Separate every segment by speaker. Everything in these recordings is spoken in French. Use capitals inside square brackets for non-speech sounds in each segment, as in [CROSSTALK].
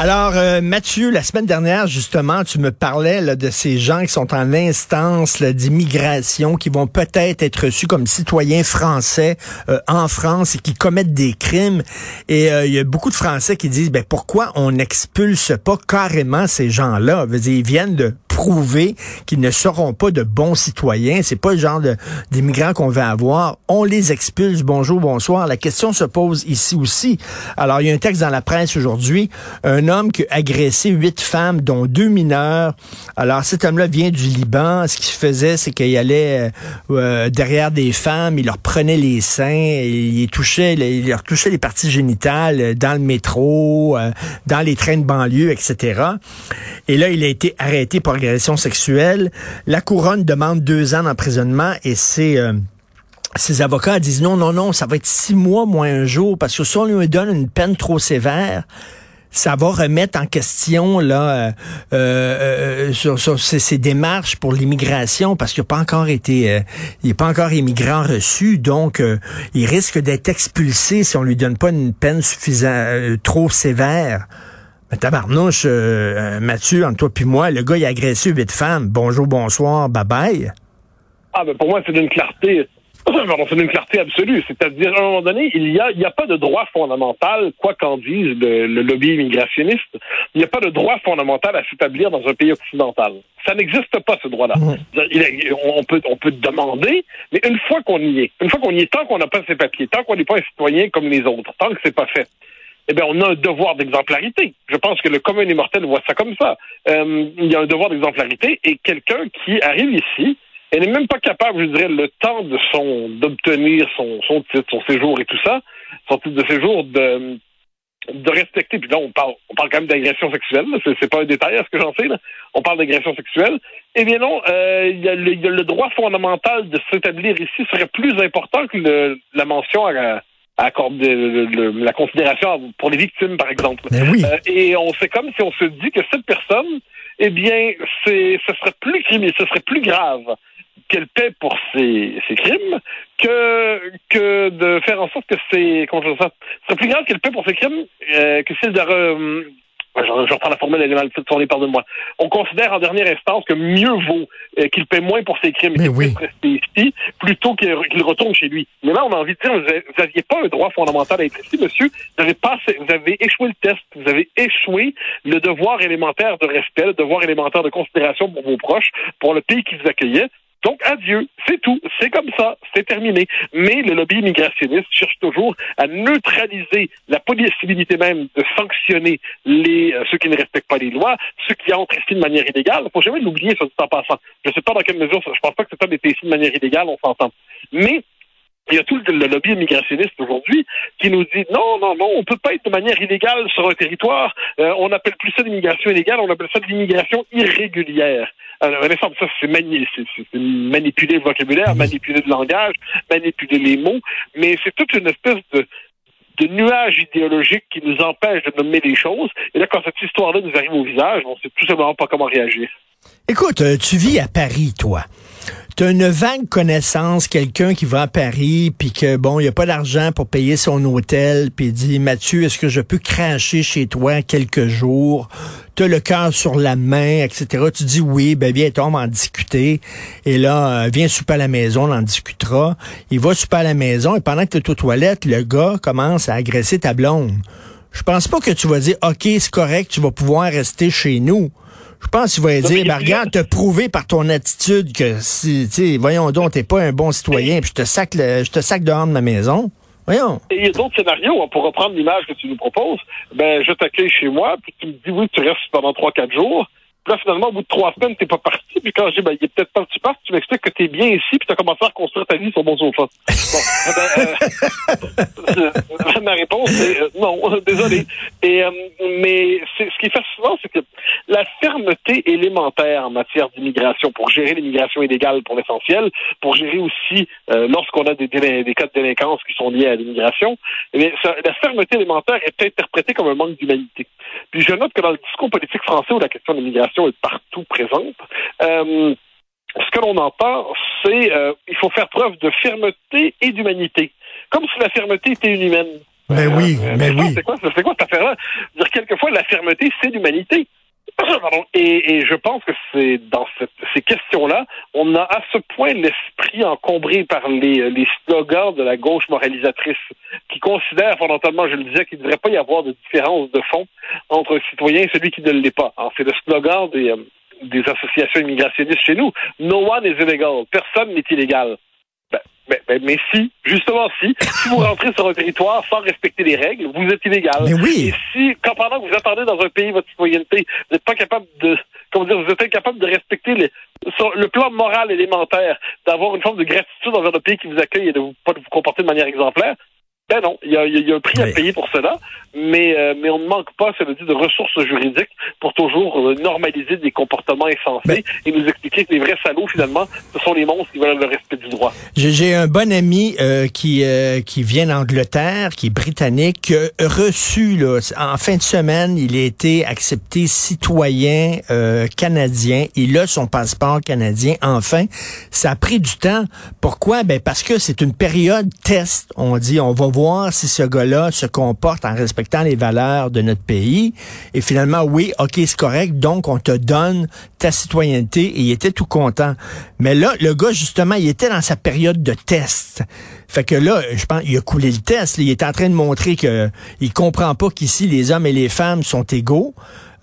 Speaker 1: Alors, euh, Mathieu, la semaine dernière, justement, tu me parlais de ces gens qui sont en instance d'immigration, qui vont peut-être être reçus comme citoyens français euh, en France et qui commettent des crimes. Et euh, il y a beaucoup de Français qui disent, ben pourquoi on n'expulse pas carrément ces gens-là? Ils viennent de prouver qu'ils ne seront pas de bons citoyens. C'est pas le genre d'immigrants qu'on veut avoir. On les expulse. Bonjour, bonsoir. La question se pose ici aussi. Alors, il y a un texte dans la presse aujourd'hui. Un homme qui a agressé huit femmes, dont deux mineurs. Alors, cet homme-là vient du Liban. Ce qu'il faisait, c'est qu'il allait euh, euh, derrière des femmes, il leur prenait les seins, il touchait, il leur touchait les parties génitales euh, dans le métro, dans les trains de banlieue, etc. Et là, il a été arrêté pour agression sexuelle. La couronne demande deux ans d'emprisonnement et c'est... ses avocats disent non, non, non, ça va être six mois moins un jour, parce que si on lui donne une peine trop sévère, ça va remettre en question là euh, euh, sur, démarches pour l'immigration parce qu'il n'a pas encore été euh, il n'est pas encore immigrant reçu donc il risque d'être expulsé si on lui donne pas une peine suffisante trop sévère. Mais tabarnouche, Mathieu, entre toi puis moi, le gars il a agressé huit femmes. Bonjour, bonsoir, bye bye.
Speaker 2: Ah ben pour moi c'est d'une clarté [CLEARS THROAT] c'est une clarté absolue. C'est-à-dire, à un moment donné, il n'y a, il y a pas de droit fondamental, quoi qu'en dise le, lobby immigrationniste, il n'y a pas de droit fondamental à s'établir dans un pays occidental. Ça n'existe pas, ce droit-là. On peut, on peut demander, mais une fois qu'on y est, une fois qu'on y est, tant qu'on n'a pas ses papiers, tant qu'on n'est pas un citoyen comme les autres, tant que c'est pas fait, eh bien, on a un devoir d'exemplarité. Je pense que le commun des mortels voit ça comme ça. Euh, il y a un devoir d'exemplarité et quelqu'un qui arrive ici, elle n'est même pas capable, je dirais, le temps de son d'obtenir son, son titre, son séjour et tout ça, son titre de séjour, de, de respecter. Puis là, on parle, on parle quand même d'agression sexuelle. C'est, c'est pas un détail à ce que j'en sais. Là. On parle d'agression sexuelle. Eh bien non, euh, il y, a le droit fondamental de s'établir ici serait plus important que le, la mention à, à la considération pour les victimes, par exemple.
Speaker 1: Oui.
Speaker 2: Euh, et on c'est comme si on se dit que cette personne, eh bien, c'est, ce serait plus criminel, ce serait plus grave qu'elle paie pour ses, ses, crimes que que de faire en sorte que c'est comment je ça c'est plus grave qu'elle paie pour ses crimes euh, que celle de re, je, reprends la formule animale, on considère en dernière instance que mieux vaut euh, qu'il paie moins pour ses crimes et qu'il oui. rester ici plutôt qu'il retourne chez lui. Mais là, on a envie de dire, vous n'aviez pas un droit fondamental à être ici, monsieur. Vous avez, pas, vous avez échoué le test. Vous avez échoué le devoir élémentaire de respect, le devoir élémentaire de considération pour vos proches, pour le pays qui vous accueillait. Donc, adieu, c'est tout, c'est comme ça, c'est terminé. Mais le lobby immigrationniste cherche toujours à neutraliser la possibilité même de sanctionner les euh, ceux qui ne respectent pas les lois, ceux qui entrent ici de manière illégale. Il ne faut jamais l'oublier, ça, en passant. Je ne sais pas dans quelle mesure, je pense pas que c'est un des ici de manière illégale, on s'entend. Mais il y a tout le, lobby immigrationniste aujourd'hui qui nous dit non, non, non, on peut pas être de manière illégale sur un territoire. Euh, on n'appelle plus ça d'immigration illégale, on appelle ça de l'immigration irrégulière. Alors, ça, c'est manipuler le vocabulaire, manipuler le langage, manipuler les mots, mais c'est toute une espèce de, de nuage idéologique qui nous empêche de nommer les choses. Et là, quand cette histoire-là nous arrive au visage, on sait tout simplement pas comment réagir.
Speaker 1: Écoute, euh, tu vis à Paris, toi. Tu as une vague connaissance, quelqu'un qui va à Paris, puis que, bon, il n'y a pas d'argent pour payer son hôtel, puis il dit, Mathieu, est-ce que je peux cracher chez toi quelques jours? Tu le cœur sur la main, etc. Tu dis oui, ben viens, on va en discuter. Et là, euh, viens souper à la maison, on en discutera. Il va souper à la maison, et pendant que tu es aux toilettes, le gars commence à agresser ta blonde. je pense pas que tu vas dire, OK, c'est correct, tu vas pouvoir rester chez nous. Je pense qu'il va dire, ben, regarde, te prouver par ton attitude que si, tu sais, voyons donc, t'es pas un bon citoyen, puis je te sac, le- je te sac dehors de ma maison. Voyons.
Speaker 2: Et il y a d'autres scénarios, hein, pour reprendre l'image que tu nous proposes. Ben, je t'accueille chez moi, puis tu me dis oui, tu restes pendant trois, quatre jours. Puis là, finalement, au bout de trois semaines, t'es pas parti. Puis quand je dis, ben, il est peut-être pas que tu partes, tu m'expliques que t'es bien ici, puis t'as commencé à reconstruire ta vie sur mon sofa. Bon, ben, euh, [LAUGHS] [LAUGHS] ma réponse est euh, non, [LAUGHS] désolé. Et, euh, mais c'est- ce qui est fascinant, c'est que la fermeté élémentaire en matière d'immigration, pour gérer l'immigration illégale pour l'essentiel, pour gérer aussi euh, lorsqu'on a des, cas de délinquance qui sont liés à l'immigration, eh bien, ça- la fermeté élémentaire est interprétée comme un manque d'humanité. Puis je note que dans le discours politique français où la question de l'immigration est partout présente, euh, ce que l'on entend, c'est euh, il faut faire preuve de fermeté et d'humanité, comme si la fermeté était inhumaine.
Speaker 1: Ben oui,
Speaker 2: Euh,
Speaker 1: ben
Speaker 2: mais
Speaker 1: oui.
Speaker 2: C'est quoi, c'est quoi cette affaire-là? Dire quelquefois la fermeté, c'est l'humanité. [COUGHS] Et, et je pense que c'est dans ces questions-là, on a à ce point l'esprit encombré par les, slogans de la gauche moralisatrice qui considère fondamentalement, je le disais, qu'il ne devrait pas y avoir de différence de fond entre un citoyen et celui qui ne l'est pas. Alors, c'est le slogan des, euh, des associations immigrationnistes chez nous. No one is illegal. Personne n'est illégal. Ben, ben, ben, mais si, justement si, si vous rentrez sur un territoire sans respecter les règles, vous êtes illégal.
Speaker 1: Mais oui.
Speaker 2: Et si, quand pendant que vous attendez dans un pays votre citoyenneté, vous n'êtes pas capable de, comment dire, vous êtes incapable de respecter les- sur le plan moral élémentaire, d'avoir une forme de gratitude envers le pays qui vous accueille et de vous, pas de vous comporter de manière exemplaire, ben non, il y a, y a- il y a un prix
Speaker 1: Oui.
Speaker 2: à payer pour cela, mais, euh, mais on ne manque pas, ça veut dire, de ressources juridiques pour toujours euh, normaliser des comportements insensés
Speaker 1: Ben-
Speaker 2: et nous expliquer que les vrais salauds, finalement, ce sont les monstres qui veulent le respect du droit.
Speaker 1: J'ai un bon ami euh, qui euh, qui vient d'Angleterre, qui est britannique, qui a reçu là, en fin de semaine, il a été accepté citoyen euh, canadien. Il a son passeport canadien. Enfin, ça a pris du temps. Pourquoi? Ben parce que c'est une période test. On dit, on va voir si ce gars-là se comporte en respectant les valeurs de notre pays. Et finalement, oui, ok, c'est correct. Donc, on te donne ta citoyenneté. Et il était tout content. Mais là, le gars, justement, il était dans sa période de test. Fait que là, je pense, il a coulé le test. Il est en train de montrer que il comprend pas qu'ici, les hommes et les femmes sont égaux.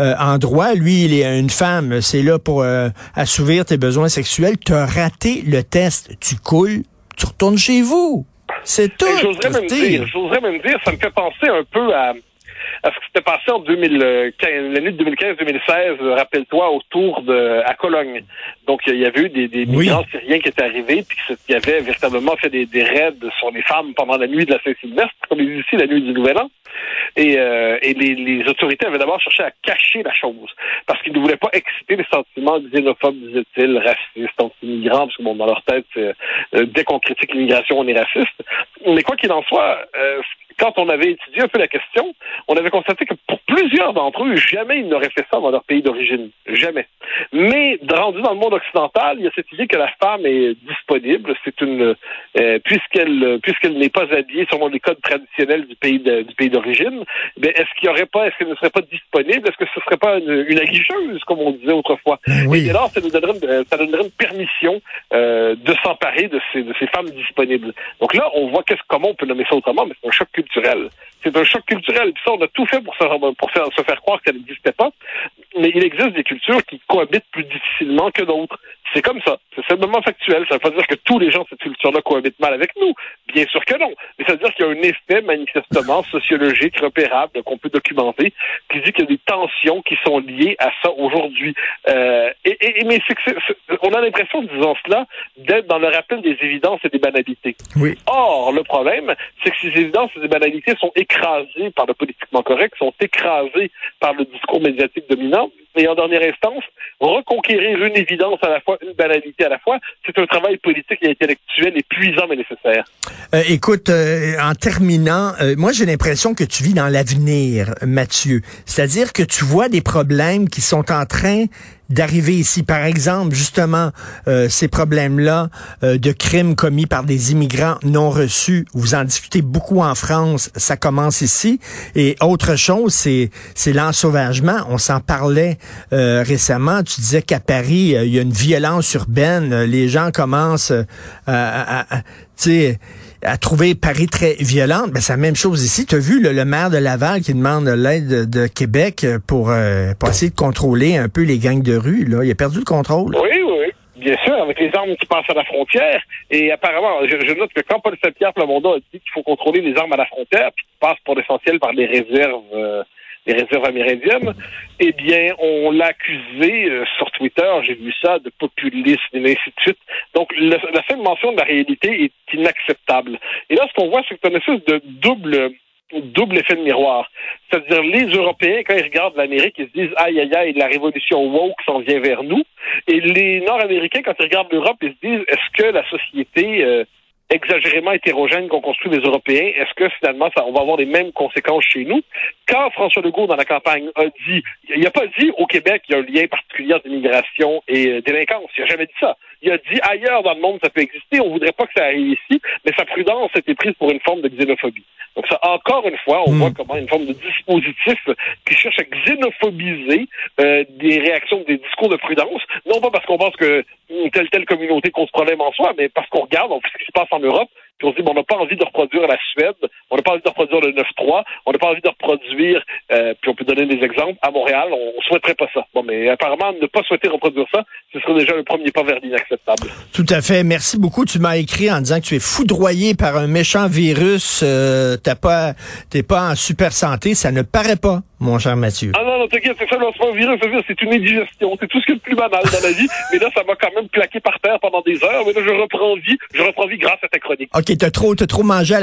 Speaker 1: Euh, en droit, lui, il est une femme, c'est là pour euh, assouvir tes besoins sexuels. Tu as raté le test, tu coules, tu retournes chez vous. C'est tout.
Speaker 2: J'oserais même dire, j'oserais même dire, ça me fait penser un peu à ce qui s'était passé en 2015, l'année de 2015-2016, euh, rappelle-toi, autour de, à Cologne. Donc, il y avait eu des, des
Speaker 1: Oui.
Speaker 2: migrants syriens qui étaient arrivés, puis qui avaient véritablement fait des, des raids sur les femmes pendant la nuit de la Saint-Sylvestre, comme ils disent ici, la nuit du Nouvel An. Et, euh, et les, les autorités avaient d'abord cherché à cacher la chose, parce qu'ils ne voulaient pas exciter les sentiments xénophobes, disaient-ils, racistes, anti-migrants, parce que bon, dans leur tête, euh, dès qu'on critique l'immigration, on est raciste. Mais quoi qu'il en soit, euh, quand on avait étudié un peu la question, on avait constaté que pour plusieurs d'entre eux, jamais ils n'auraient fait ça dans leur pays d'origine. Jamais. Mais rendu dans le monde occidental, il y a cette idée que la femme est disponible. C'est une euh, puisqu'elle puisqu'elle n'est pas habillée selon les codes traditionnels du pays de- du pays d'origine. Ben est-ce qu'il y aurait pas est-ce qu'elle ne serait pas disponible? Est-ce que ce serait pas une, une aguicheuse comme on disait autrefois?
Speaker 1: Ben oui.
Speaker 2: Et alors ça nous donnerait une, ça donnerait une permission euh, de s'emparer de ces de ces femmes disponibles. Donc là, on voit qu'est-ce comment on peut nommer ça autrement, mais c'est un choc C'est un choc culturel. Puis ça, on a tout fait pour faire, se faire croire qu'elle n'existait pas. Mais il existe des cultures qui cohabitent plus difficilement que d'autres. C'est comme ça. C'est simplement factuel. Ça ne veut pas dire que tous les gens de cette culture-là cohabitent mal avec nous. Bien sûr que non. Mais ça veut dire qu'il y a un effet manifestement [LAUGHS] sociologique repérable qu'on peut documenter qui dit qu'il y a des tensions qui sont liées à ça aujourd'hui. Euh, et, et- mais c'est que c'est- c'est- on a l'impression, disant cela, d'être dans le rappel des évidences et des banalités.
Speaker 1: Oui.
Speaker 2: Or, le problème, c'est que ces évidences et ces banalités sont écrasées par le politiquement correct, sont écrasées par le discours médiatique dominant. Et en dernière instance, reconquérir une évidence à la fois, une banalité à la fois, c'est un travail politique et intellectuel épuisant mais nécessaire.
Speaker 1: Euh, écoute, euh, en terminant, euh, moi j'ai l'impression que tu vis dans l'avenir, Mathieu. C'est-à-dire que tu vois des problèmes qui sont en train d'arriver ici. Par exemple, justement, euh, ces problèmes-là euh, de crimes commis par des immigrants non reçus, vous en discutez beaucoup en France, ça commence ici. Et autre chose, c'est c'est l'ensauvagement. On s'en parlait euh, récemment. Tu disais qu'à Paris, euh, il y a une violence urbaine. Les gens commencent euh, à, à- à- sais, à trouver Paris très violente. Ben, c'est la même chose ici. Tu as vu le, le maire de Laval qui demande l'aide de, Québec pour, euh, pour essayer de contrôler un peu les gangs de rue. Là. Il a perdu le contrôle.
Speaker 2: Oui, oui. Bien sûr, avec les armes qui passent à la frontière. Et apparemment, je, je note que quand Paul Saint-Pierre Plamondon a dit qu'il faut contrôler les armes à la frontière, puis qui passent pour l'essentiel par des réserves euh, des réserves amérindiennes, eh bien, on l'a accusé euh, sur Twitter, j'ai vu ça, de populisme et ainsi de suite. Donc, le- la seule mention de la réalité est inacceptable. Et là, ce qu'on voit, c'est que c'est une espèce de double double effet de miroir. C'est-à-dire, les Européens, quand ils regardent l'Amérique, ils se disent, aïe, aïe, aïe, la révolution woke s'en vient vers nous. Et les Nord-Américains, quand ils regardent l'Europe, ils se disent, est-ce que la société euh, exagérément hétérogène qu'ont construit les Européens, est-ce que finalement, on va avoir les mêmes conséquences chez nous? Quand François Legault, dans la campagne, a dit, il n'a pas dit au Québec, il y a un lien particulier entre et euh, délinquance. Il n'a jamais dit ça. Il a dit ailleurs dans le monde, ça peut exister. On voudrait pas que ça arrive ici, mais sa prudence a été prise pour une forme de xénophobie. Donc ça, encore une fois, on
Speaker 1: Mm.
Speaker 2: voit comment une forme de dispositif qui cherche à xénophobiser euh, des réactions, des discours de prudence, non pas parce qu'on pense que hum, telle telle communauté cause problème en soi, mais parce qu'on regarde on fait ce qui se passe en Europe, puis on se dit on n'a pas envie de reproduire la Suède, on n'a pas envie de reproduire le 9-3, on n'a pas envie de reproduire, euh, puis on peut donner des exemples, à Montréal, on, on souhaiterait pas ça. Bon, mais apparemment, ne pas souhaiter reproduire ça, ce serait déjà le premier pas vers l'inacceptable.
Speaker 1: Tout à fait. Merci beaucoup. Tu m'as écrit en disant que tu es foudroyé par un méchant virus. Euh, pas, t'es pas en super santé. Ça ne paraît pas, mon cher Mathieu.
Speaker 2: Ah non, non, t'inquiète, c'est ça, non, c'est pas un virus, un virus, c'est une indigestion. C'est tout ce qui est le plus banal dans la vie. [LAUGHS] Mais là, ça m'a quand même plaqué par terre pendant des heures. Mais là, je reprends vie. Je reprends vie grâce à ta chronique.
Speaker 1: OK, t'as trop, t'as trop mangé à la